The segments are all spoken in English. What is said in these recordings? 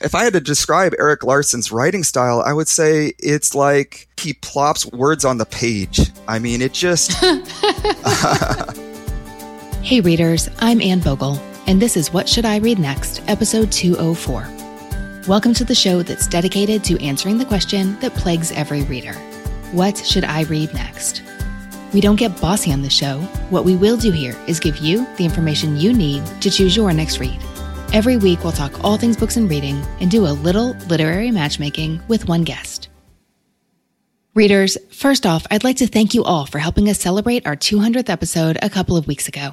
If I had to describe Erik Larson's writing style, I would say it's like he plops words on the page. I mean, it just. hey, readers, I'm Anne Bogel, and this is What Should I Read Next, episode 204. Welcome to the show that's dedicated to answering the question that plagues every reader What should I read next? We don't get bossy on the show. What we will do here is give you the information you need to choose your next read. Every week, we'll talk all things books and reading and do a little literary matchmaking with one guest. Readers, first off, I'd like to thank you all for helping us celebrate our 200th episode a couple of weeks ago.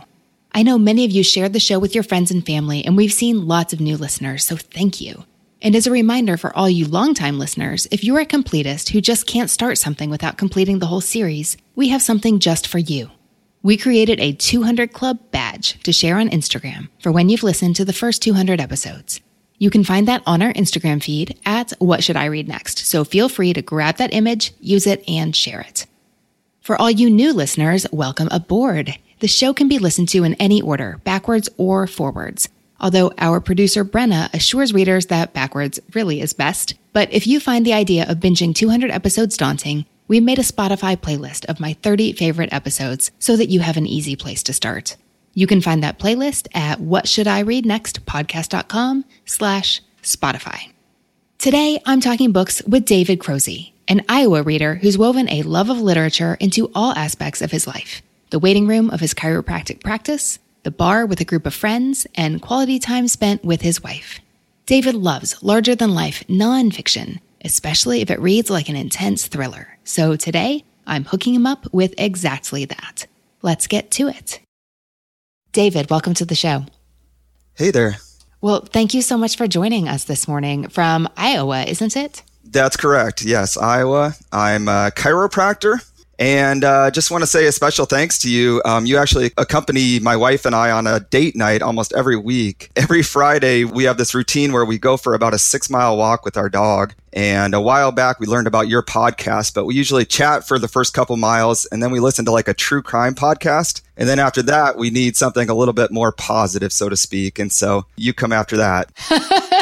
I know many of you shared the show with your friends and family, and we've seen lots of new listeners, so thank you. And as a reminder for all you longtime listeners, if you're a completist who just can't start something without completing the whole series, we have something just for you. We created a 200 Club badge to share on Instagram for when you've listened to the first 200 episodes. You can find that on our Instagram feed at What Should I Read Next, so feel free to grab that image, use it, and share it. For all you new listeners, welcome aboard. The show can be listened to in any order, backwards or forwards although our producer Brenna assures readers that backwards really is best. But if you find the idea of binging 200 episodes daunting, we made a Spotify playlist of my 30 favorite episodes so that you have an easy place to start. You can find that playlist at whatshouldireadnextpodcast.com slash Spotify. Today, I'm talking books with David Krohse, an Iowa reader who's woven a love of literature into all aspects of his life. The waiting room of his chiropractic practice, the bar with a group of friends, and quality time spent with his wife. David loves larger than life nonfiction, especially if it reads like an intense thriller. So today, I'm hooking him up with exactly that. Let's get to it. David, welcome to the show. Hey there. Well, thank you so much for joining us this morning from Iowa, isn't it? That's correct. Yes, Iowa. I'm a chiropractor and uh, just want to say a special thanks to you. Um, you actually accompany my wife and I on a date night almost every week. Every Friday, we have this routine where we go for about a six mile walk with our dog. And a while back, we learned about your podcast, but we usually chat for the first couple miles and then we listen to like a true crime podcast. And then after that, we need something a little bit more positive, so to speak. And so you come after that.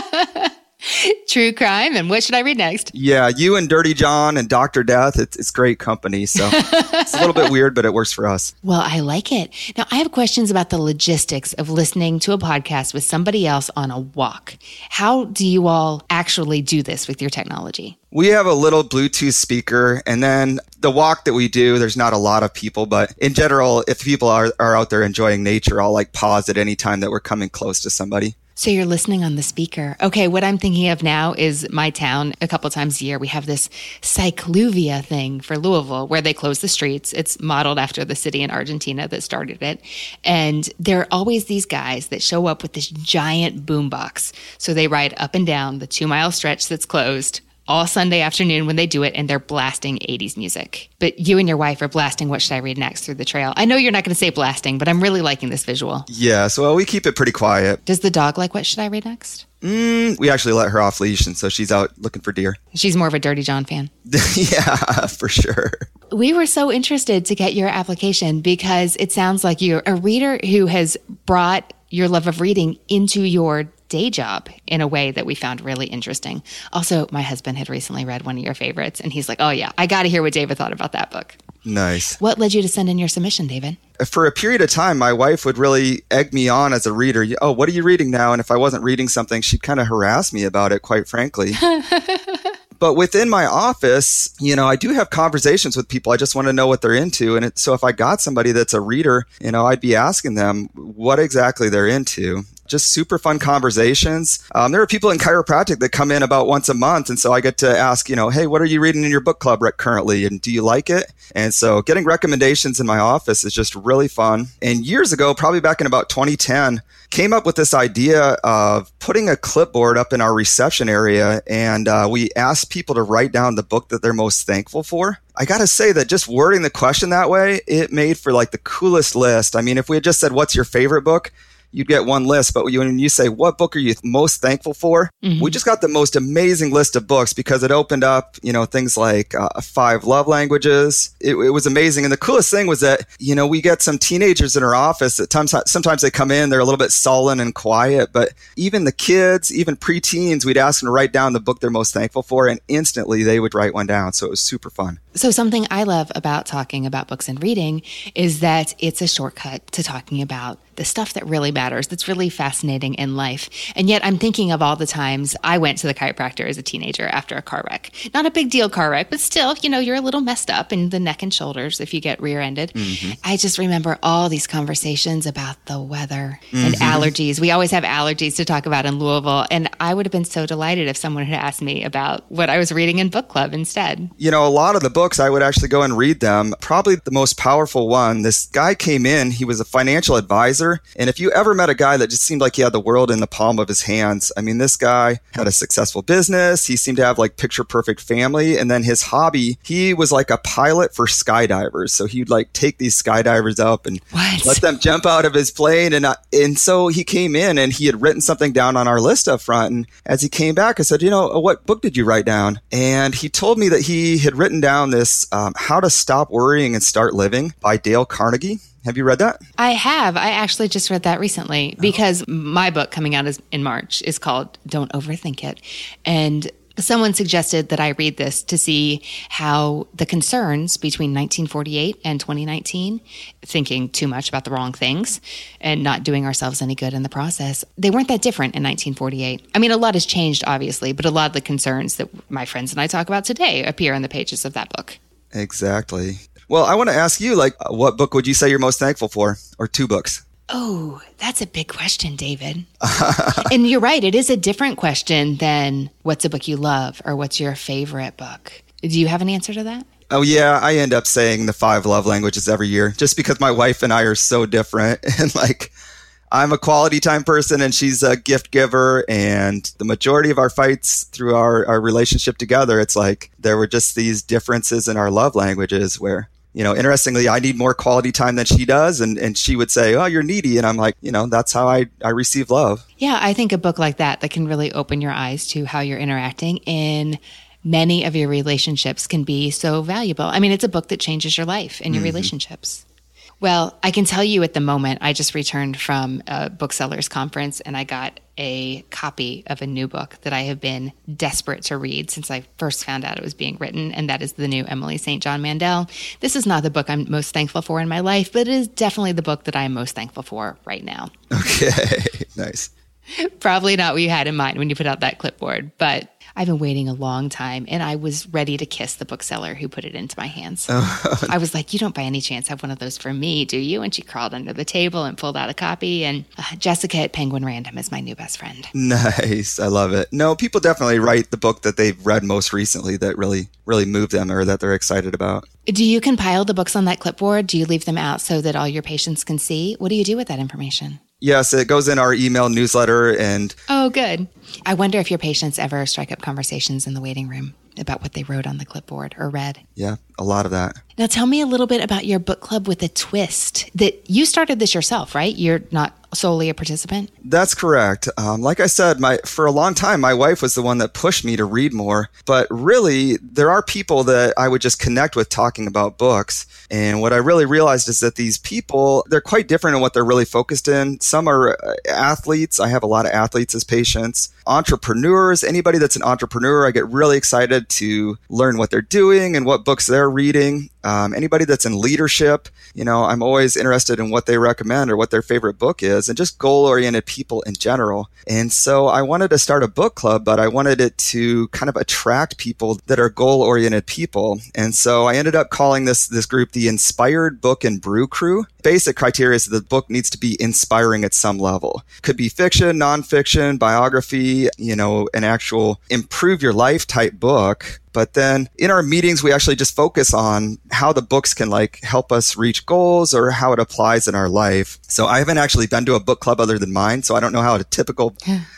True crime. And what should I read next? Yeah, you and Dirty John and Dr. Death. It's, it's great company. So it's a little bit weird, but it works for us. Well, I like it. Now, I have questions about the logistics of listening to a podcast with somebody else on a walk. How do you all actually do this with your technology? We have a little Bluetooth speaker, and then the walk that we do, there's not a lot of people, but in general, if people are, are out there enjoying nature, I'll like pause at any time that we're coming close to somebody. So you're listening on the speaker. Okay, what I'm thinking of now is my town. A couple times a year, we have this CycLOUvia thing for Louisville where they close the streets. It's modeled after the city in Argentina that started it. And there are always these guys that show up with this giant boombox. So they ride up and down the two mile stretch that's closed all Sunday afternoon when they do it and they're blasting 80s music. But you and your wife are blasting What Should I Read Next through the trail. I know you're not going to say blasting, but I'm really liking this visual. Yeah, so well, we keep it pretty quiet. Does the dog like What Should I Read Next? Mm, we actually let her off leash, and so she's out looking for deer. She's more of a Dirty John fan. yeah, for sure. We were so interested to get your application because it sounds like you're a reader who has brought your love of reading into your day job in a way that we found really interesting. Also, my husband had recently read one of your favorites, and he's like, Oh, yeah, I got to hear what David thought about that book. Nice. What led you to send in your submission, David? For a period of time, my wife would really egg me on as a reader. Oh, what are you reading now? And if I wasn't reading something, she'd kind of harass me about it, quite frankly. but within my office, you know, I do have conversations with people. I just want to know what they're into. And it, so if I got somebody that's a reader, you know, I'd be asking them what exactly they're into just super fun conversations. Um, there are people in chiropractic that come in about once a month. And so I get to ask, you know, hey, what are you reading in your book club currently? And do you like it? And so getting recommendations in my office is just really fun. And years ago, probably back in about 2010, came up with this idea of putting a clipboard up in our reception area. And uh, we asked people to write down the book that they're most thankful for. I got to say that just wording the question that way, it made for like the coolest list. I mean, if we had just said, what's your favorite book? You'd get one list. But when you say, what book are you most thankful for? Mm-hmm. We just got the most amazing list of books because it opened up, you know, things like uh, five love languages. It, it, was amazing. And the coolest thing was that, you know, we get some teenagers in our office that times, sometimes they come in, they're a little bit sullen and quiet, but even the kids, even preteens, we'd ask them to write down the book they're most thankful for and instantly they would write one down. So it was super fun. So, something I love about talking about books and reading is that it's a shortcut to talking about the stuff that really matters, that's really fascinating in life. And yet, I'm thinking of all the times I went to the chiropractor as a teenager after a car wreck. Not a big deal car wreck, but still, you know, you're a little messed up in the neck and shoulders if you get rear ended. Mm-hmm. I just remember all these conversations about the weather mm-hmm. and allergies. We always have allergies to talk about in Louisville. And I would have been so delighted if someone had asked me about what I was reading in book club instead. You know, a lot of the books, I would actually go and read them. Probably the most powerful one, this guy came in, he was a financial advisor And if you ever met a guy that just seemed like he had the world in the palm of his hands, I mean, this guy had a successful business. He seemed to have like picture perfect family. And then his hobby, he was like a pilot for skydivers. So he'd like take these skydivers up and what? let them jump out of his plane. And, uh, and so he came in and he had written something down on our list up front. And as he came back, I said, you know, what book did you write down? And he told me that he had written down this um, How to Stop Worrying and Start Living by Dale Carnegie. Have you read that? I have. I actually just read that recently oh. because my book coming out is in March is called Don't Overthink It. And someone suggested that I read this to see how the concerns between 1948 and 2019, thinking too much about the wrong things and not doing ourselves any good in the process, they weren't that different in 1948. I mean, a lot has changed, obviously, but a lot of the concerns that my friends and I talk about today appear in the pages of that book. Exactly. Well, I want to ask you, like, uh, what book would you say you're most thankful for, or two books? Oh, that's a big question, David. and you're right. It is a different question than what's a book you love or what's your favorite book. Do you have an answer to that? Oh, yeah. I end up saying the five love languages every year just because my wife and I are so different. And like, I'm a quality time person and she's a gift giver. And the majority of our fights through our, our relationship together, it's like there were just these differences in our love languages where, you know, interestingly, I need more quality time than she does. And, and she would say, Oh, you're needy. And I'm like, you know, that's how I, I receive love. Yeah. I think a book like that, that can really open your eyes to how you're interacting in many of your relationships can be so valuable. I mean, it's a book that changes your life and your mm-hmm. relationships. Well, I can tell you at the moment, I just returned from a booksellers conference and I got a copy of a new book that I have been desperate to read since I first found out it was being written, and that is the new Emily St. John Mandel. This is not the book I'm most thankful for in my life, but it is definitely the book that I'm most thankful for right now. Okay, nice. Probably not what you had in mind when you put out that clipboard, but I've been waiting a long time and I was ready to kiss the bookseller who put it into my hands. I was like, You don't by any chance have one of those for me, do you? And she crawled under the table and pulled out a copy. And uh, Jessica at Penguin Random is my new best friend. Nice. I love it. No, people definitely write the book that they've read most recently that really, really moved them or that they're excited about. Do you compile the books on that clipboard? Do you leave them out so that all your patients can see? What do you do with that information? Yes, it goes in our email newsletter and Oh, good. I wonder if your patients ever strike up conversations in the waiting room about what they wrote on the clipboard or read. Yeah, a lot of that. Now tell me a little bit about your book club with a twist. That you started this yourself, right? You're not solely a participant? That's correct. Um, like I said, my for a long time, my wife was the one that pushed me to read more. But really, there are people that I would just connect with talking about books. And what I really realized is that these people, they're quite different in what they're really focused in. Some are uh, athletes. I have a lot of athletes as patients. Entrepreneurs, anybody that's an entrepreneur, I get really excited to learn what they're doing and what books they're reading. Um, anybody that's in leadership, you know, I'm always interested in what they recommend or what their favorite book is and just goal oriented people in general. And so I wanted to start a book club, but I wanted it to kind of attract people that are goal oriented people. And so I ended up calling this, this group the Inspired Book and Brew Crew. Basic criteria is that the book needs to be inspiring at some level. Could be fiction, nonfiction, biography, you know, an actual improve your life type book but then in our meetings, we actually just focus on how the books can like help us reach goals or how it applies in our life. So I haven't actually been to a book club other than mine. So I don't know how a typical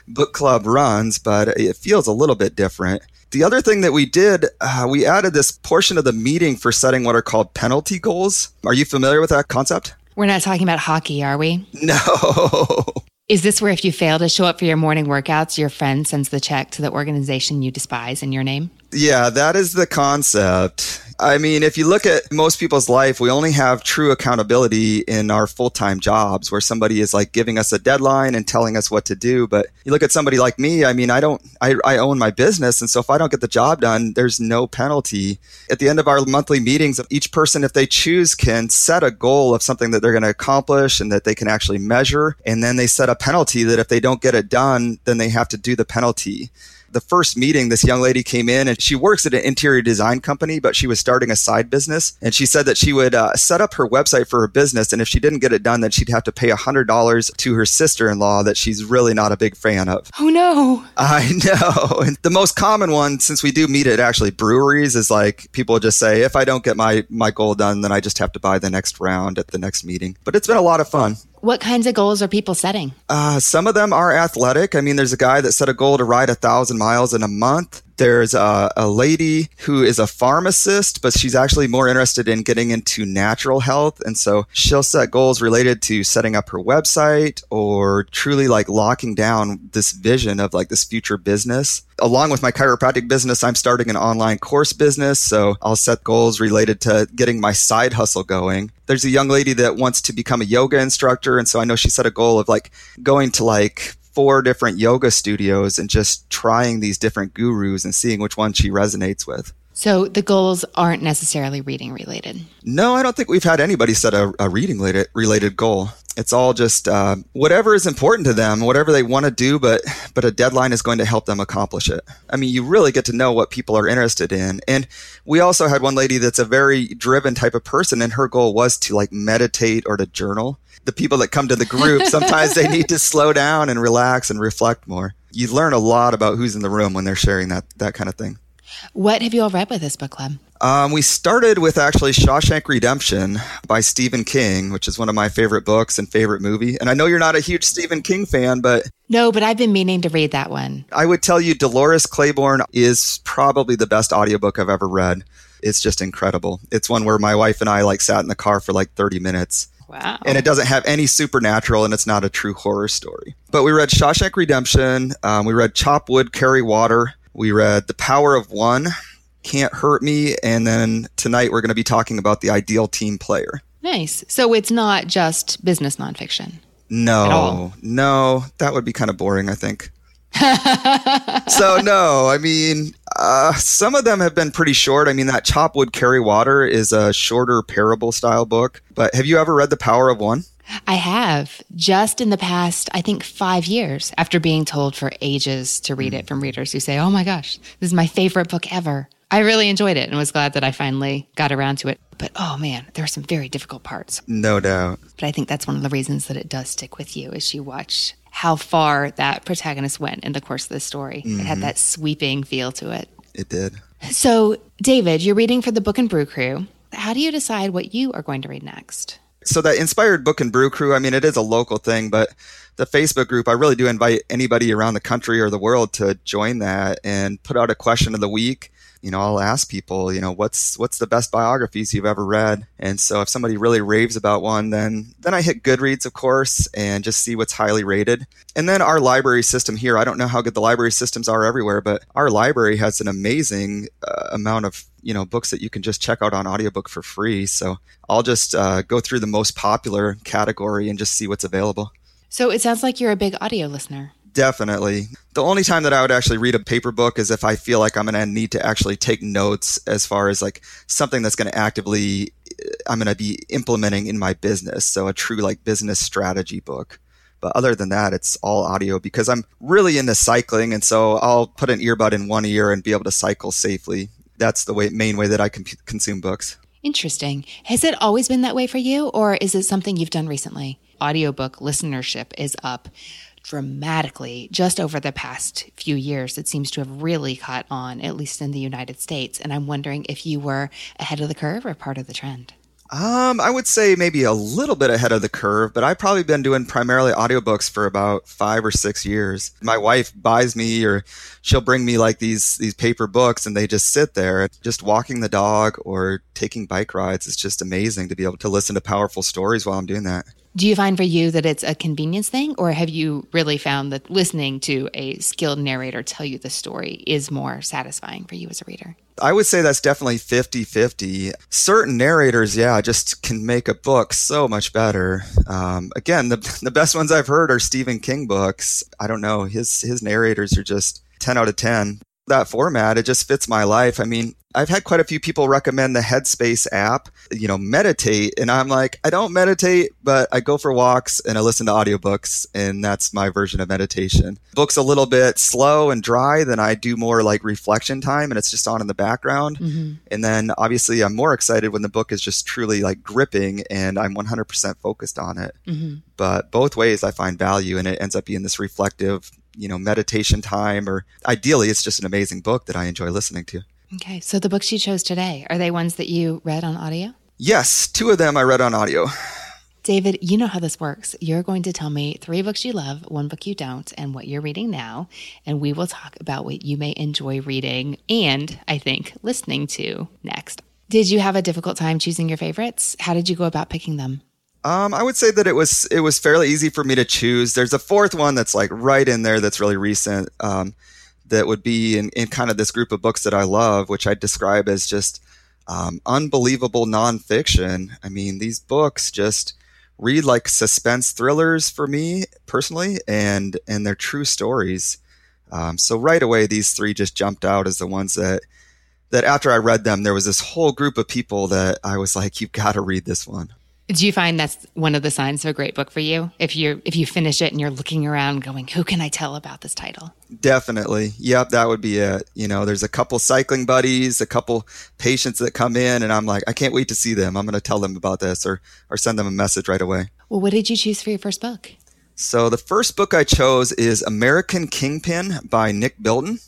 book club runs, but it feels a little bit different. The other thing that we did, uh, we added this portion of the meeting for setting what are called penalty goals. Are you familiar with that concept? We're not talking about hockey, are we? No. Is this where if you fail to show up for your morning workouts, your friend sends the check to the organization you despise in your name? Yeah, that is the concept. I mean, if you look at most people's life, we only have true accountability in our full time jobs where somebody is like giving us a deadline and telling us what to do. But you look at somebody like me, I mean, I don't, I, I own my business. And so if I don't get the job done, there's no penalty. At the end of our monthly meetings, each person, if they choose, can set a goal of something that they're going to accomplish and that they can actually measure. And then they set a penalty that if they don't get it done, then they have to do the penalty the first meeting, this young lady came in and she works at an interior design company, but she was starting a side business. And she said that she would uh, set up her website for her business. And if she didn't get it done, then she'd have to pay $100 to her sister in law that she's really not a big fan of. Oh, no. I know. And the most common one, since we do meet at actually breweries, is like people just say, if I don't get my, my goal done, then I just have to buy the next round at the next meeting. But it's been a lot of fun. What kinds of goals are people setting? Uh, some of them are athletic. I mean, there's a guy that set a goal to ride a thousand miles in a month. There's a, a, lady who is a pharmacist, but she's actually more interested in getting into natural health. And so she'll set goals related to setting up her website or truly like locking down this vision of like this future business. Along with my chiropractic business, I'm starting an online course business. So I'll set goals related to getting my side hustle going. There's a young lady that wants to become a yoga instructor. And so I know she set a goal of like going to like four different yoga studios and just trying these different gurus and seeing which one she resonates with. So the goals aren't necessarily reading related. No, I don't think we've had anybody set a, a reading related, related goal. It's all just uh, whatever is important to them, whatever they want to do, but but a deadline is going to help them accomplish it. I mean, you really get to know what people are interested in. And we also had one lady that's a very driven type of person, and her goal was to like meditate or to journal the people that come to the group, sometimes they need to slow down and relax and reflect more. You learn a lot about who's in the room when they're sharing that, that kind of thing. What have you all read with this book club? Um, we started with actually Shawshank Redemption by Stephen King, which is one of my favorite books and favorite movie. And I know you're not a huge Stephen King fan, but no, but I've been meaning to read that one. I would tell you Dolores Claiborne is probably the best audiobook I've ever read. It's just incredible. It's one where my wife and I like sat in the car for like 30 minutes Wow. And it doesn't have any supernatural and it's not a true horror story. But we read Shawshank Redemption. Um, we read Chop Wood, Carry Water. We read The Power of One, Can't Hurt Me. And then tonight we're going to be talking about The Ideal Team Player. Nice. So it's not just business nonfiction. No, no, that would be kind of boring, I think. so no, I mean, uh, some of them have been pretty short. I mean, that Chop Wood Carry Water is a shorter parable style book. But have you ever read The Power of One? I have just in the past, I think five years after being told for ages to read it from readers who say, Oh my gosh, this is my favorite book ever. I really enjoyed it and was glad that I finally got around to it. But oh man, there are some very difficult parts. No doubt. But I think that's one of the reasons that it does stick with you as you watch how far that protagonist went in the course of the story. Mm-hmm. It had mm-hmm. that sweeping feel to it. It did. So, David, you're reading for the Book and Brew Crew. How do you decide what you are going to read next? So, that inspired Book and Brew Crew, I mean, it is a local thing, but the Facebook group, I really do invite anybody around the country or the world to join that and put out a question of the week you know, I'll ask people, you know, what's what's the best biographies you've ever read? And so if somebody really raves about one, then then I hit Goodreads, of course, and just see what's highly rated. And then our library system here, I don't know how good the library systems are everywhere, but our library has an amazing uh, amount of you know books that you can just check out on audiobook for free. So I'll just uh, go through the most popular category and just see what's available. So it sounds like you're a big audio listener. Definitely. The only time that I would actually read a paper book is if I feel like I'm going to need to actually take notes as far as like something that's going to actively, uh, I'm going to be implementing in my business. So a true like business strategy book. But other than that, it's all audio because I'm really into cycling. And so I'll put an earbud in one ear and be able to cycle safely. That's the way, main way that I can consume books. Interesting. Has it always been that way for you, or is it something you've done recently? Audiobook listenership is up dramatically just over the past few years. It seems to have really caught on, at least in the United States. And I'm wondering if you were ahead of the curve or part of the trend. Um, I would say maybe a little bit ahead of the curve, but I've probably been doing primarily audiobooks for about five or six years. My wife buys me or she'll bring me like these these paper books and they just sit there. Just walking the dog or taking bike rides is just amazing to be able to listen to powerful stories while I'm doing that. Do you find for you that it's a convenience thing, or have you really found that listening to a skilled narrator tell you the story is more satisfying for you as a reader? I would say that's definitely 50 50. Certain narrators, yeah, just can make a book so much better. Um, again, the, the best ones I've heard are Stephen King books. I don't know, his, his narrators are just 10 out of 10 that format. It just fits my life. I mean, I've had quite a few people recommend the Headspace app, you know, meditate. And I'm like, I don't meditate, but I go for walks and I listen to audiobooks. And that's my version of meditation. Book's a little bit slow and dry Then I do more like reflection time and it's just on in the background. Mm-hmm. And then obviously I'm more excited when the book is just truly like gripping and I'm 100% focused on it. Mm-hmm. But both ways I find value and it ends up being this reflective, you know, meditation time or ideally it's just an amazing book that I enjoy listening to. Okay. So the books you chose today, are they ones that you read on audio? Yes, two of them I read on audio. David, you know how this works. You're going to tell me three books you love, one book you don't, and what you're reading now. And we will talk about what you may enjoy reading and, I think, listening to next. Did you have a difficult time choosing your favorites? How did you go about picking them? Um, I would say that it was it was fairly easy for me to choose. There's a fourth one that's like right in there that's really recent. Um, that would be in, in kind of this group of books that I love, which I describe as just um, unbelievable nonfiction. I mean, these books just read like suspense thrillers for me personally, and and they're true stories. Um, so right away, these three just jumped out as the ones that that after I read them, there was this whole group of people that I was like, "You've got to read this one." Do you find that's one of the signs of a great book for you? If you if you finish it and you're looking around going, who can I tell about this title? Definitely. Yep, that would be it. You know, there's a couple cycling buddies, a couple patients that come in and I'm like, I can't wait to see them. I'm going to tell them about this or or send them a message right away. Well, what did you choose for your first book? So the first book I chose is American Kingpin by Nick Bilton.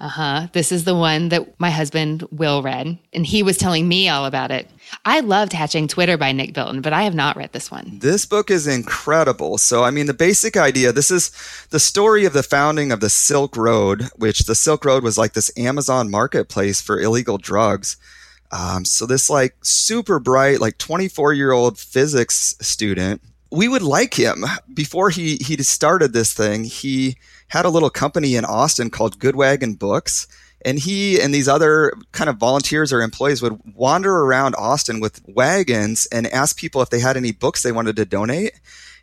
Uh huh. This is the one that my husband Will read, and he was telling me all about it. I loved Hatching Twitter by Nick Bilton, but I have not read this one. This book is incredible. So, I mean, the basic idea this is the story of the founding of the Silk Road, which the Silk Road was like this Amazon marketplace for illegal drugs. Um, so, this like super bright, like 24 year old physics student, we would like him before he, he started this thing. He, had a little company in Austin called Good Wagon Books. And he and these other kind of volunteers or employees would wander around Austin with wagons and ask people if they had any books they wanted to donate.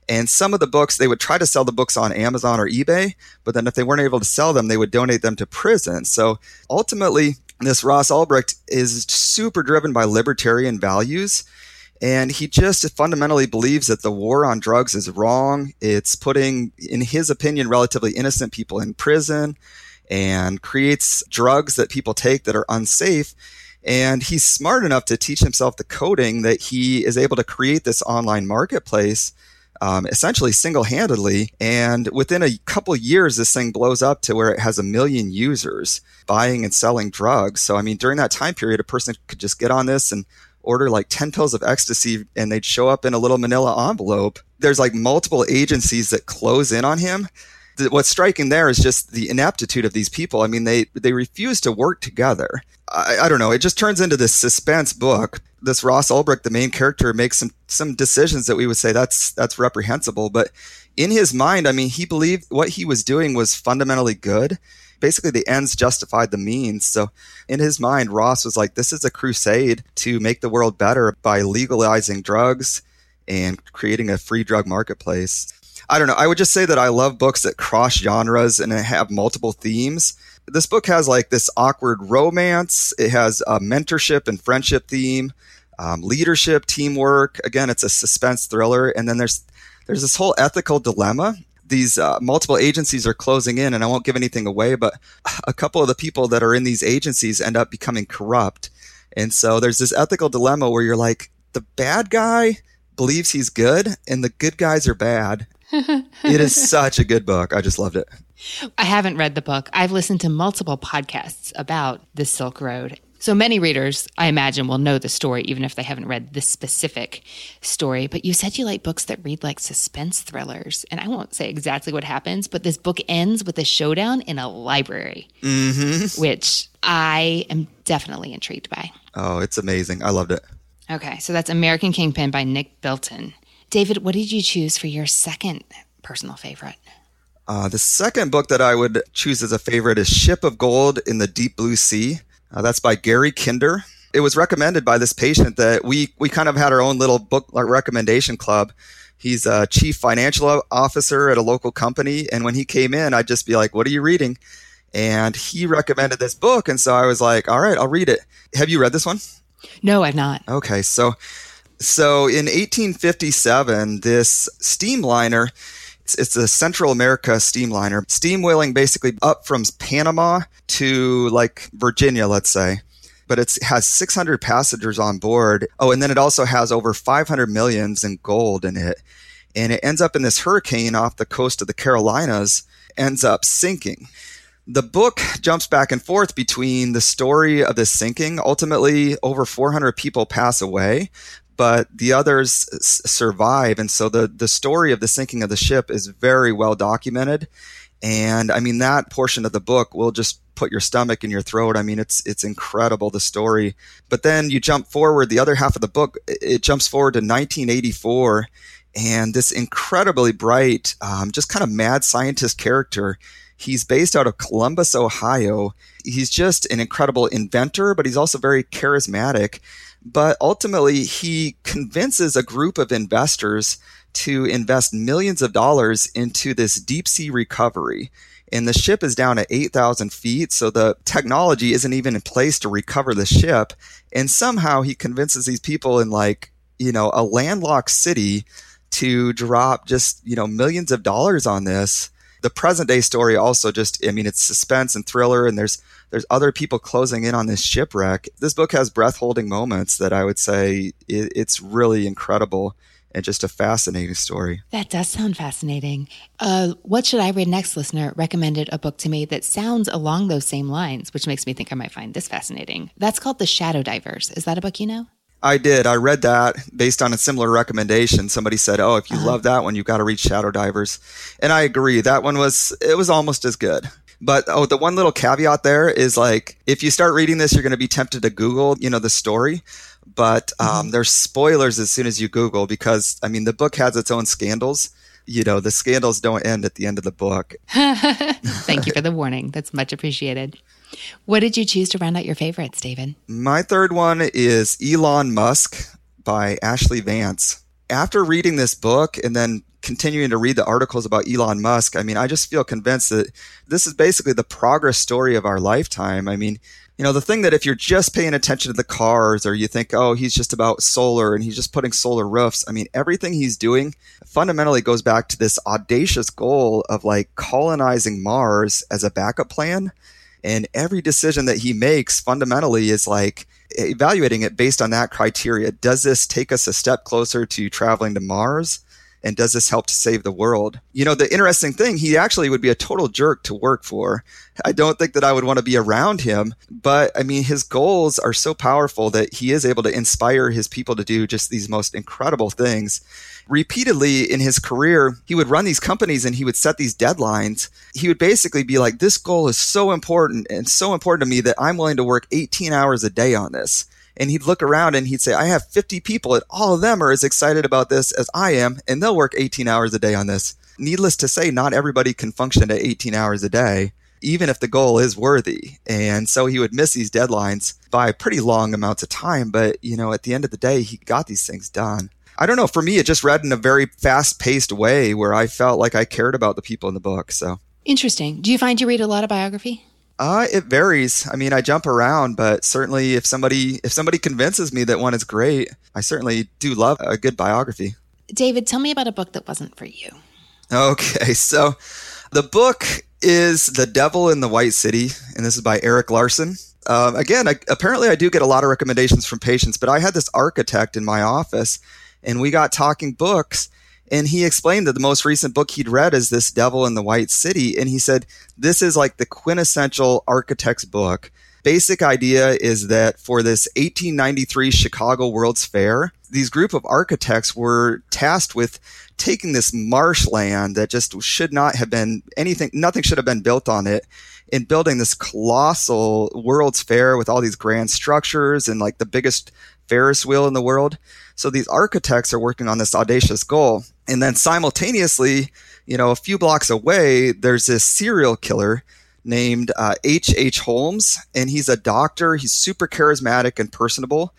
And some of the books, they would try to sell the books on Amazon or eBay, but then if they weren't able to sell them, they would donate them to prison. So ultimately, this Ross Ulbricht is super driven by libertarian values. And he just fundamentally believes that the war on drugs is wrong. It's putting, in his opinion, relatively innocent people in prison and creates drugs that people take that are unsafe. And he's smart enough to teach himself the coding that he is able to create this online marketplace um, essentially single handedly. And within a couple years, this thing blows up to where it has a million users buying and selling drugs. So, I mean, during that time period, a person could just get on this and order like 10 pills of ecstasy and they'd show up in a little manila envelope. There's like multiple agencies that close in on him. What's striking there is just the ineptitude of these people. I mean, they, they refuse to work together. I, I don't know. It just turns into this suspense book. This Ross Ulbricht, the main character, makes some, some decisions that we would say that's, that's reprehensible. But in his mind, I mean, he believed what he was doing was fundamentally good basically the ends justified the means. So in his mind, Ross was like, this is a crusade to make the world better by legalizing drugs and creating a free drug marketplace. I don't know. I would just say that I love books that cross genres and have multiple themes. This book has like this awkward romance. It has a mentorship and friendship theme, um, leadership, teamwork. Again, it's a suspense thriller. And then there's there's this whole ethical dilemma these uh, multiple agencies are closing in, and I won't give anything away, but a couple of the people that are in these agencies end up becoming corrupt. And so there's this ethical dilemma where you're like, the bad guy believes he's good, and the good guys are bad. it is such a good book. I just loved it. I haven't read the book. I've listened to multiple podcasts about the Silk Road So many readers, I imagine, will know the story even if they haven't read this specific story. But you said you like books that read like suspense thrillers. And I won't say exactly what happens, but this book ends with a showdown in a library, mm-hmm. which I am definitely intrigued by. Oh, it's amazing. I loved it. Okay, so that's American Kingpin by Nick Bilton. David, what did you choose for your second personal favorite? Uh, the second book that I would choose as a favorite is Ship of Gold in the Deep Blue Sea. Uh, that's by Gary Kinder. It was recommended by this patient that we we kind of had our own little book recommendation club. He's a chief financial officer at a local company, and when he came in, I'd just be like, "What are you reading?" And he recommended this book, and so I was like, "All right, I'll read it." Have you read this one? No, I've not. Okay, so so in 1857, this steamliner it's, a Central America steamliner, steam whaling basically up from Panama to like Virginia, let's say. But it has 600 passengers on board. Oh, and then it also has over 500 millions in gold in it. And it ends up in this hurricane off the coast of the Carolinas, ends up sinking the book jumps back and forth between the story of the sinking. Ultimately, over 400 people pass away, but the others s- survive. And so the, the story of the sinking of the ship is very well documented. And I mean, that portion of the book will just put your stomach in your throat. I mean, it's, it's incredible, the story. But then you jump forward, the other half of the book, it jumps forward to 1984 and this incredibly bright, um, just kind of mad scientist character. He's based out of Columbus, Ohio. He's just an incredible inventor, but he's also very charismatic. But ultimately, he convinces a group of investors to invest millions of dollars into this deep sea recovery. And the ship is down at 8,000 feet, so the technology isn't even in place to recover the ship. And somehow he convinces these people in like, you know, a landlocked city to drop just, you know, millions of dollars on this the present day story also just I mean it's suspense and thriller and there's there's other people closing in on this shipwreck. This book has breath holding moments that I would say it, it's really incredible and just a fascinating story. That does sound fascinating. Uh, what should I read next? Listener recommended a book to me that sounds along those same lines, which makes me think I might find this fascinating. That's called The Shadow Divers. Is that a book you know? I did. I read that based on a similar recommendation. Somebody said, "Oh, if you uh-huh. love that one, you've got to read Shadow Divers," and I agree. That one was it was almost as good. But oh, the one little caveat there is like if you start reading this, you're going to be tempted to Google, you know, the story. But um, mm-hmm. there's spoilers as soon as you Google because I mean the book has its own scandals. You know, the scandals don't end at the end of the book. Thank you for the warning. That's much appreciated. What did you choose to round out your favorites, David? My third one is Elon Musk by Ashlee Vance. After reading this book and then continuing to read the articles about Elon Musk, I mean, I just feel convinced that this is basically the progress story of our lifetime. I mean, you know, the thing that if you're just paying attention to the cars or you think, oh, he's just about solar and he's just putting solar roofs, I mean, everything he's doing fundamentally goes back to this audacious goal of like colonizing Mars as a backup plan. And every decision that he makes fundamentally is like evaluating it based on that criteria. Does this take us a step closer to traveling to Mars? And does this help to save the world? You know, the interesting thing, he actually would be a total jerk to work for. I don't think that I would want to be around him, but I mean, his goals are so powerful that he is able to inspire his people to do just these most incredible things repeatedly in his career, he would run these companies and he would set these deadlines. He would basically be like, This goal is so important and so important to me that I'm willing to work 18 hours a day on this. And he'd look around and he'd say, I have 50 people and all of them are as excited about this as I am, and they'll work 18 hours a day on this. Needless to say, not everybody can function at 18 hours a day even if the goal is worthy. And so he would miss these deadlines by pretty long amounts of time. But, you know, at the end of the day, he got these things done. I don't know. For me, it just read in a very fast paced way where I felt like I cared about the people in the book. So interesting. Do you find you read a lot of biography? Uh, it varies. I mean, I jump around, but certainly if somebody if somebody convinces me that one is great, I certainly do love a good biography. David, tell me about a book that wasn't for you. Okay, so the book is The Devil in the White City, and this is by Erik Larson. Um, again, I, apparently I do get a lot of recommendations from patients, but I had this architect in my office and we got talking books and he explained that the most recent book he'd read is this devil in the white city and he said this is like the quintessential architect's book Basic idea is that for this 1893 Chicago World's Fair, these group of architects were tasked with taking this marshland that just should not have been anything, nothing should have been built on it, and building this colossal World's Fair with all these grand structures and like the biggest Ferris wheel in the world. So these architects are working on this audacious goal. And then simultaneously, you know, a few blocks away, there's this serial killer named H.H. Uh, H. Holmes, and he's a doctor. He's super charismatic and personable.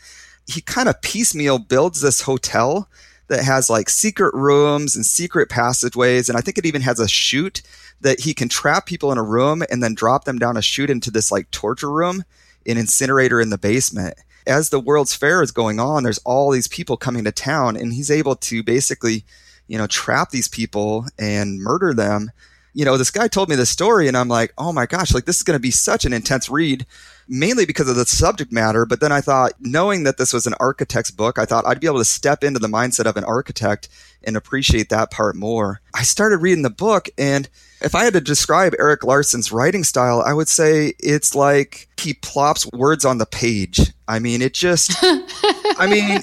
He kind of piecemeal builds this hotel that has like secret rooms and secret passageways. And I think it even has a chute that he can trap people in a room and then drop them down a chute into this like torture room, an incinerator in the basement. As the World's Fair is going on, there's all these people coming to town, and he's able to basically, you know, trap these people and murder them. You know, this guy told me this story, and I'm like, oh my gosh, like this is going to be such an intense read mainly because of the subject matter. But then I thought, knowing that this was an architect's book, I thought I'd be able to step into the mindset of an architect and appreciate that part more. I started reading the book, and if I had to describe Erik Larson's writing style, I would say it's like he plops words on the page. I mean, it just, I mean,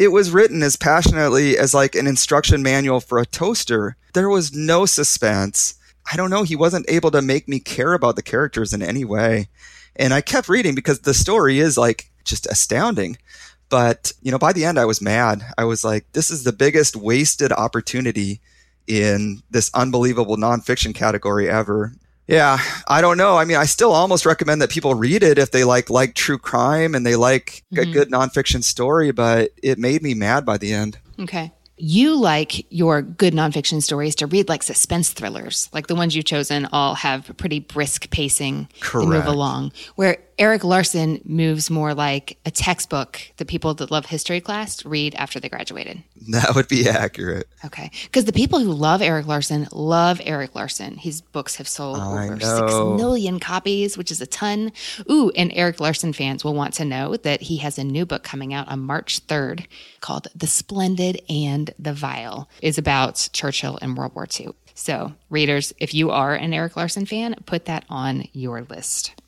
it was written as passionately as like an instruction manual for a toaster. There was no suspense. I don't know. He wasn't able to make me care about the characters in any way. And I kept reading because the story is like just astounding. But, you know, by the end, I was mad. I was like, this is the biggest wasted opportunity in this unbelievable nonfiction category ever. Yeah, I don't know. I mean, I still almost recommend that people read it if they like like true crime and they like mm-hmm. a good nonfiction story, but it made me mad by the end. Okay you like your good nonfiction stories to read like suspense thrillers, like the ones you've chosen all have pretty brisk pacing. Correct. Move along. Where Erik Larson moves more like a textbook that people that love history class read after they graduated. That would be accurate. Okay. Because the people who love Erik Larson love Erik Larson. His books have sold over 6 million copies, which is a ton. Ooh, and Erik Larson fans will want to know that he has a new book coming out on March 3rd called The Splendid and the Vile. is about Churchill and World War II. So, readers, if you are an Erik Larson fan, put that on your list.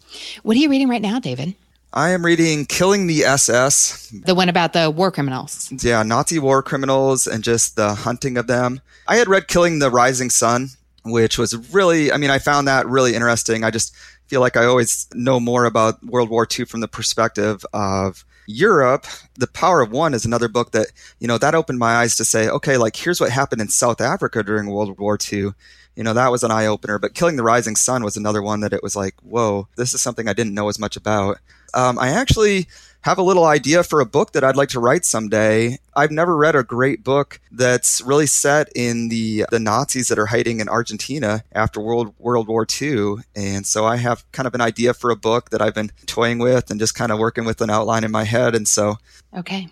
What are you reading right now, David? I am reading Killing the SS. The one about the war criminals. Yeah, Nazi war criminals and just the hunting of them. I had read Killing the Rising Sun, which was really, I mean, I found that really interesting. I just feel like I always know more about World War II from the perspective of Europe. The Power of One is another book that, you know, that opened my eyes to say, okay, like here's what happened in South Africa during World War II you know, that was an eye opener. But Killing the Rising Sun was another one that it was like, whoa, this is something I didn't know as much about. Um, I actually have a little idea for a book that I'd like to write someday. I've never read a great book that's really set in the the Nazis that are hiding in Argentina after World World War II, and so I have kind of an idea for a book that I've been toying with and just kind of working with an outline in my head. And so, okay,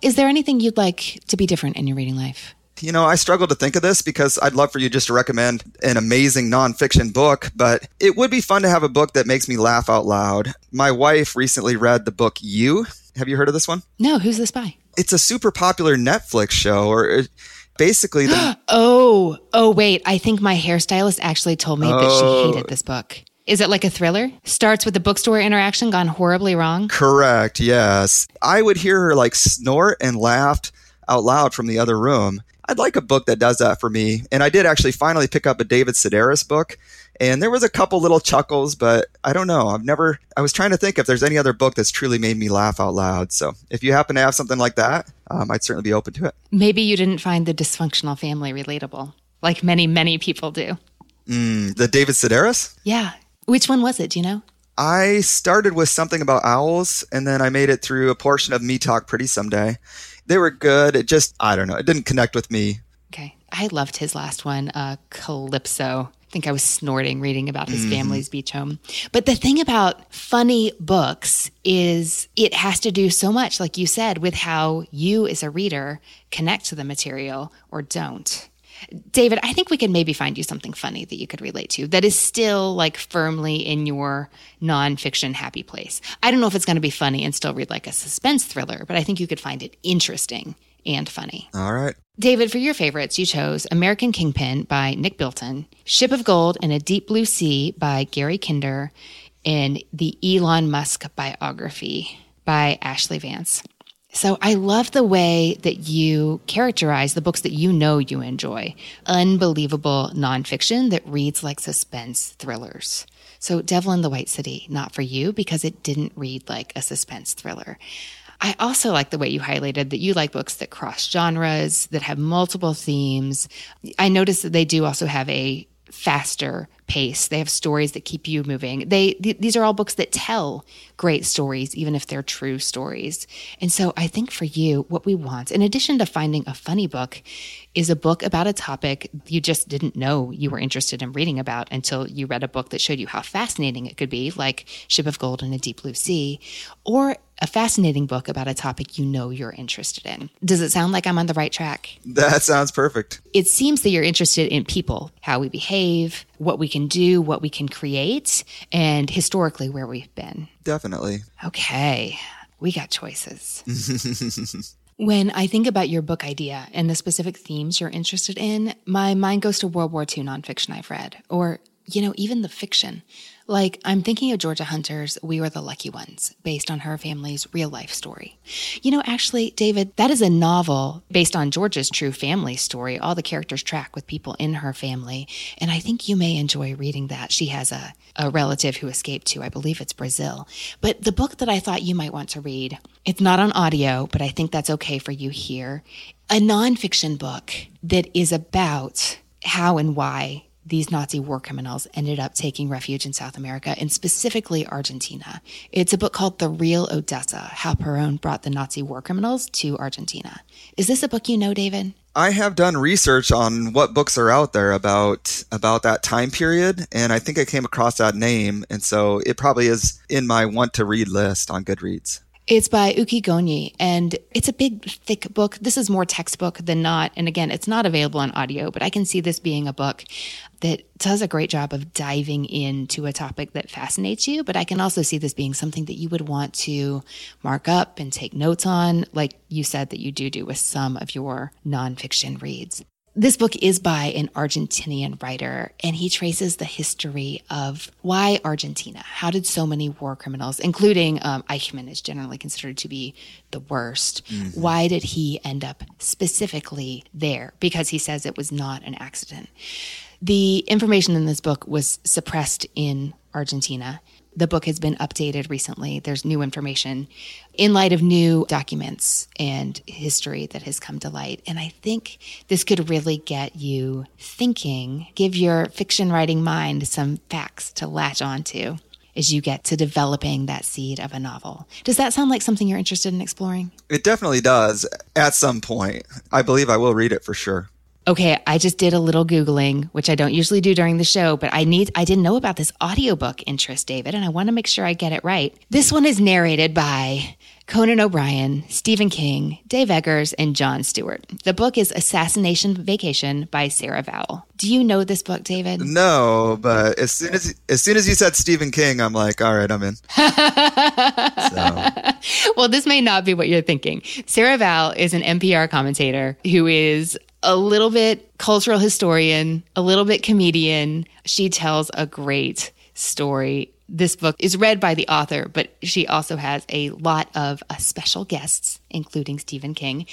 is there anything you'd like to be different in your reading life? You know, I struggle to think of this because I'd love for you just to recommend an amazing nonfiction book, but it would be fun to have a book that makes me laugh out loud. My wife recently read the book You. Have you heard of this one? No, who's this by? It's a super popular Netflix show, or it, basically. The- oh, oh, wait. I think my hairstylist actually told me oh. that she oh. hated this book. Is it like a thriller? Starts with a bookstore interaction gone horribly wrong? Correct, yes. I would hear her like snort and laugh out loud from the other room. I'd like a book that does that for me. And I did actually finally pick up a David Sedaris book. And there was a couple little chuckles, but I don't know. I've never, I was trying to think if there's any other book that's truly made me laugh out loud. So if you happen to have something like that, um, I'd certainly be open to it. Maybe you didn't find the dysfunctional family relatable, like many, many people do. Mm, the David Sedaris? Yeah. Which one was it? Do you know? I started with something about owls, and then I made it through a portion of Me Talk Pretty Someday they were good. It just, I don't know, it didn't connect with me. Okay. I loved his last one, uh, Calypso. I think I was snorting reading about his mm. family's beach home. But the thing about funny books is it has to do so much, like you said, with how you as a reader connect to the material or don't. David, I think we could maybe find you something funny that you could relate to that is still like firmly in your nonfiction happy place. I don't know if it's going to be funny and still read like a suspense thriller, but I think you could find it interesting and funny. All right. David, for your favorites, you chose American Kingpin by Nick Bilton, Ship of Gold in a Deep Blue Sea by Gary Kinder, and the Elon Musk biography by Ashlee Vance. So I love the way that you characterize the books that you know you enjoy. Unbelievable nonfiction that reads like suspense thrillers. So Devil in the White City, not for you because it didn't read like a suspense thriller. I also like the way you highlighted that you like books that cross genres, that have multiple themes. I noticed that they do also have a faster pace. They have stories that keep you moving. They th- these are all books that tell great stories even if they're true stories. And so I think for you what we want in addition to finding a funny book is a book about a topic you just didn't know you were interested in reading about until you read a book that showed you how fascinating it could be like Ship of Gold in a Deep Blue Sea or a fascinating book about a topic you know you're interested in. Does it sound like I'm on the right track? That sounds perfect. It seems that you're interested in people, how we behave, what we can do, what we can create, and historically where we've been. Definitely. Okay, we got choices. when I think about your book idea and the specific themes you're interested in, my mind goes to World War II nonfiction I've read, or, you know, even the fiction. Like, I'm thinking of Georgia Hunter's We Were the Lucky Ones, based on her family's real life story. You know, actually, David, that is a novel based on Georgia's true family story. All the characters track with people in her family. And I think you may enjoy reading that. She has a, a relative who escaped to, I believe it's Brazil. But the book that I thought you might want to read, it's not on audio, but I think that's okay for you here. A nonfiction book that is about how and why these Nazi war criminals ended up taking refuge in South America and specifically Argentina. It's a book called The Real Odessa How Peron Brought the Nazi War Criminals to Argentina. Is this a book you know, David? I have done research on what books are out there about about that time period and I think I came across that name and so it probably is in my want to read list on Goodreads. It's by Uki Goñi, and it's a big, thick book. This is more textbook than not. And again, it's not available on audio, but I can see this being a book that does a great job of diving into a topic that fascinates you. But I can also see this being something that you would want to mark up and take notes on, like you said that you do do with some of your nonfiction reads. This book is by an Argentinian writer, and he traces the history of why Argentina. How did so many war criminals, including um, Eichmann, is generally considered to be the worst, mm-hmm. why did he end up specifically there? Because he says it was not an accident. The information in this book was suppressed in Argentina the book has been updated recently. There's new information in light of new documents and history that has come to light. And I think this could really get you thinking, give your fiction writing mind some facts to latch onto as you get to developing that seed of a novel. Does that sound like something you're interested in exploring? It definitely does at some point. I believe I will read it for sure okay, I just did a little Googling, which I don't usually do during the show, but I need, I didn't know about this audiobook interest, David, and I want to make sure I get it right. This one is narrated by Conan O'Brien, Stephen King, Dave Eggers, and Jon Stewart. The book is Assassination Vacation by Sarah Vowell. Do you know this book, David? No, but as soon as as soon as you said Stephen King, I'm like, all right, I'm in. so. Well, this may not be what you're thinking. Sarah Vowell is an NPR commentator who is a little bit cultural historian, a little bit comedian. She tells a great story. This book is read by the author, but she also has a lot of uh, special guests, including Stephen King.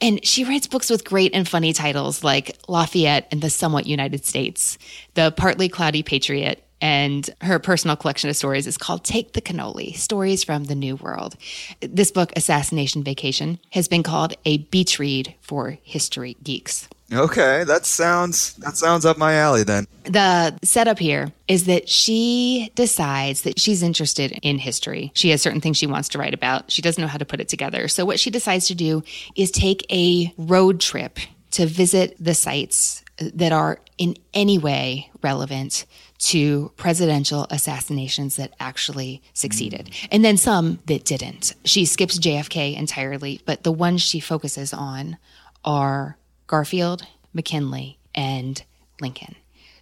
And she writes books with great and funny titles like Lafayette and the Somewhat United States, The Partly Cloudy Patriot, and her personal collection of stories is called Take the Cannoli Stories from the New World. This book, Assassination Vacation, has been called a beach read for history geeks. Okay, that sounds that sounds up my alley then. The setup here is that she decides that she's interested in history. She has certain things she wants to write about. She doesn't know how to put it together. So what she decides to do is take a road trip to visit the sites that are in any way relevant to presidential assassinations that actually succeeded, and then some that didn't. She skips JFK entirely, but the ones she focuses on are Garfield, McKinley, and Lincoln.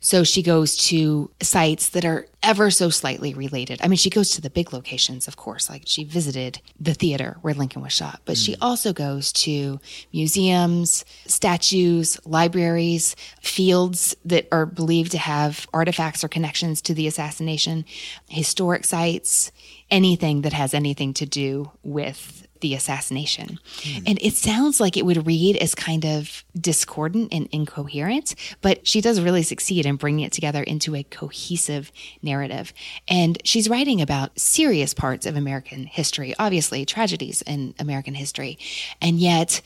So she goes to sites that are ever so slightly related. I mean, she goes to the big locations, of course, like she visited the theater where Lincoln was shot, but mm. she also goes to museums, statues, libraries, fields that are believed to have artifacts or connections to the assassination, historic sites, anything that has anything to do with the assassination. Mm. And it sounds like it would read as kind of discordant and incoherent, but she does really succeed in bringing it together into a cohesive narrative. And she's writing about serious parts of American history, obviously, tragedies in American history. And yet,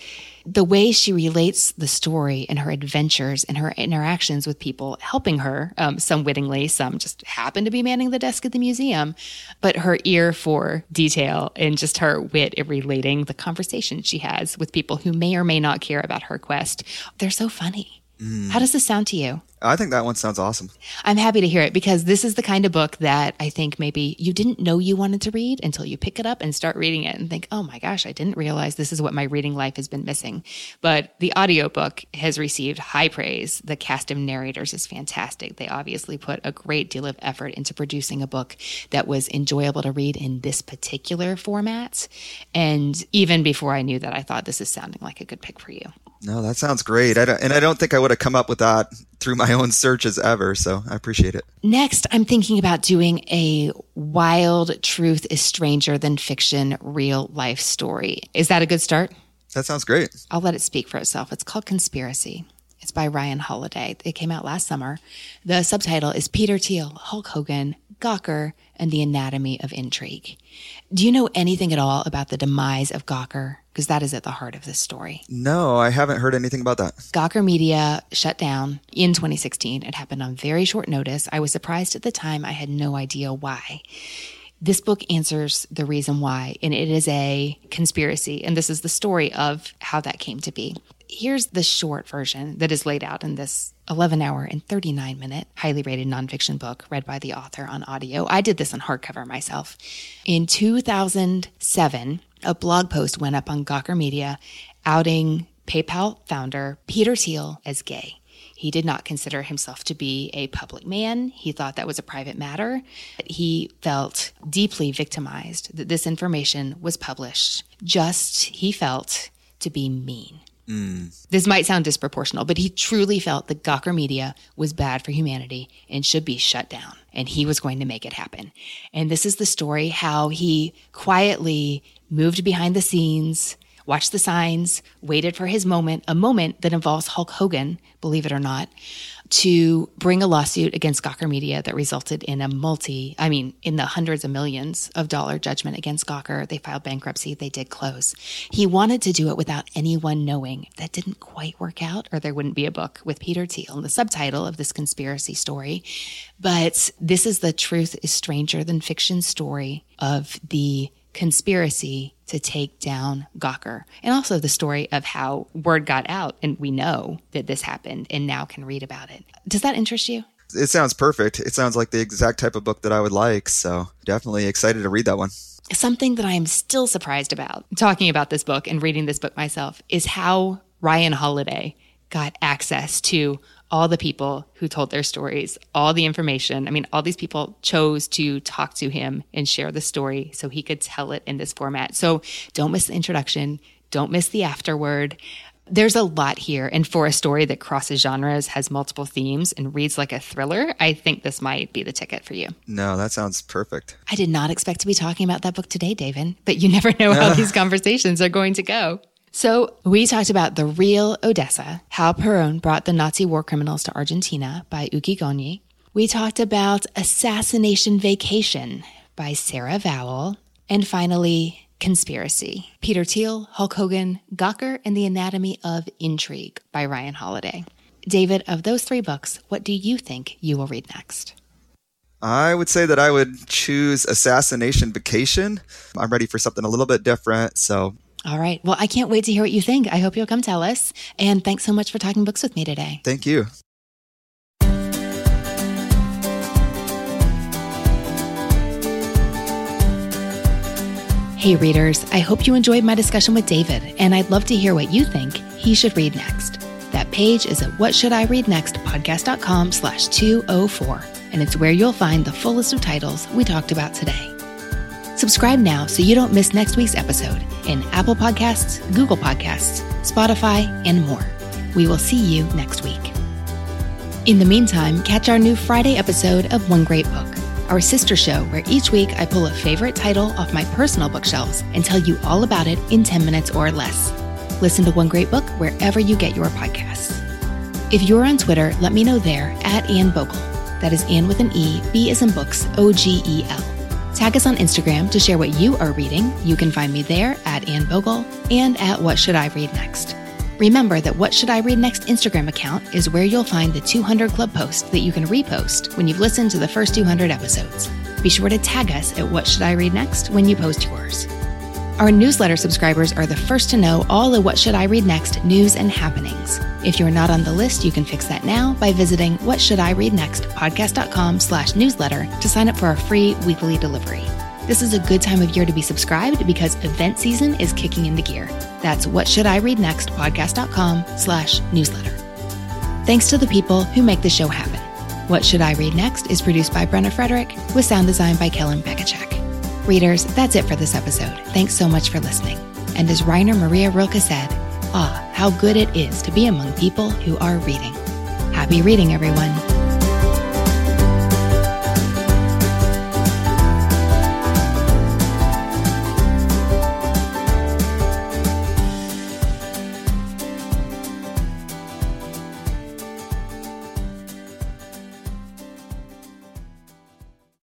the way she relates the story and her adventures and her interactions with people helping her, um, some wittingly, some just happen to be manning the desk at the museum, but her ear for detail and just her wit in relating the conversation she has with people who may or may not care about her quest. They're so funny. Mm. How does this sound to you? I think that one sounds awesome. I'm happy to hear it because this is the kind of book that I think maybe you didn't know you wanted to read until you pick it up and start reading it and think, oh my gosh, I didn't realize this is what my reading life has been missing. But the audiobook has received high praise. The cast of narrators is fantastic. They obviously put a great deal of effort into producing a book that was enjoyable to read in this particular format. And even before I knew that, I thought this is sounding like a good pick for you. No, that sounds great. I and I don't think I would have come up with that through my own searches ever. So I appreciate it. Next, I'm thinking about doing a wild truth is stranger than fiction real life story. Is that a good start? That sounds great. I'll let it speak for itself. It's called Conspiracy. It's by Ryan Holiday. It came out last summer. The subtitle is Peter Thiel, Hulk Hogan, Gawker, and the Anatomy of Intrigue. Do you know anything at all about the demise of Gawker? Because that is at the heart of this story. No, I haven't heard anything about that. Gawker Media shut down in 2016. It happened on very short notice. I was surprised at the time. I had no idea why. This book answers the reason why, and it is a conspiracy. And this is the story of how that came to be. Here's the short version that is laid out in this 11 hour and 39 minute highly rated nonfiction book read by the author on audio. I did this on hardcover myself. In 2007, a blog post went up on Gawker Media outing PayPal founder Peter Thiel as gay. He did not consider himself to be a public man. He thought that was a private matter. He felt deeply victimized that this information was published just, he felt, to be mean. Mm. This might sound disproportional, but he truly felt that Gawker Media was bad for humanity and should be shut down. And he was going to make it happen. And this is the story how he quietly moved behind the scenes, watched the signs, waited for his moment, a moment that involves Hulk Hogan, believe it or not, to bring a lawsuit against Gawker Media that resulted in a multi, I mean, in the hundreds of millions of dollar judgment against Gawker. They filed bankruptcy, they did close. He wanted to do it without anyone knowing. That didn't quite work out, or there wouldn't be a book with Peter Thiel, in the subtitle of this conspiracy story. But this is the truth is stranger than fiction story of the conspiracy to take down Gawker. And also the story of how word got out and we know that this happened and now can read about it. Does that interest you? It sounds perfect. It sounds like the exact type of book that I would like. So definitely excited to read that one. Something that I am still surprised about talking about this book and reading this book myself is how Ryan Holiday got access to all the people who told their stories, all the information. I mean, all these people chose to talk to him and share the story so he could tell it in this format. So don't miss the introduction. Don't miss the afterword. There's a lot here. And for a story that crosses genres, has multiple themes, and reads like a thriller, I think this might be the ticket for you. No, that sounds perfect. I did not expect to be talking about that book today, David, but you never know how these conversations are going to go. So we talked about The Real Odessa, how Perón brought the Nazi war criminals to Argentina by Uki Goñi. We talked about Assassination Vacation by Sarah Vowell. And finally, Conspiracy, Peter Thiel, Hulk Hogan, Gawker, and the Anatomy of Intrigue by Ryan Holiday. David, of those three books, what do you think you will read next? I would say that I would choose Assassination Vacation. I'm ready for something a little bit different, so all right. Well, I can't wait to hear what you think. I hope you'll come tell us. And thanks so much for talking books with me today. Thank you. Hey, readers, I hope you enjoyed my discussion with David, and I'd love to hear what you think he should read next. That page is at what should I read next podcast.com slash 204. and it's where you'll find the full list of titles we talked about today. Subscribe now so you don't miss next week's episode in Apple Podcasts, Google Podcasts, Spotify, and more. We will see you next week. In the meantime, catch our new Friday episode of One Great Book, our sister show where each week I pull a favorite title off my personal bookshelves and tell you all about it in 10 minutes or less. Listen to One Great Book wherever you get your podcasts. If you're on Twitter, let me know there at Anne Bogel. That is Ann with an E, B as in books, O G E L. Tag us on Instagram to share what you are reading. You can find me there at Anne Bogel and at What Should I Read Next. Remember that What Should I Read Next Instagram account is where you'll find the 200 Club post that you can repost when you've listened to the first 200 episodes. Be sure to tag us at What Should I Read Next when you post yours. Our newsletter subscribers are the first to know all the What Should I Read Next news and happenings. If you're not on the list, you can fix that now by visiting whatshouldireadnextpodcast.com slash newsletter to sign up for our free weekly delivery. This is a good time of year to be subscribed because event season is kicking into gear. That's whatshouldireadnextpodcast.com slash newsletter. Thanks to the people who make the show happen. What Should I Read Next is produced by Brenna Frederick with sound design by Kellen Bekachek. Readers, that's it for this episode. Thanks so much for listening. And as Rainer Maria Rilke said, ah, how good it is to be among people who are reading. Happy reading, everyone.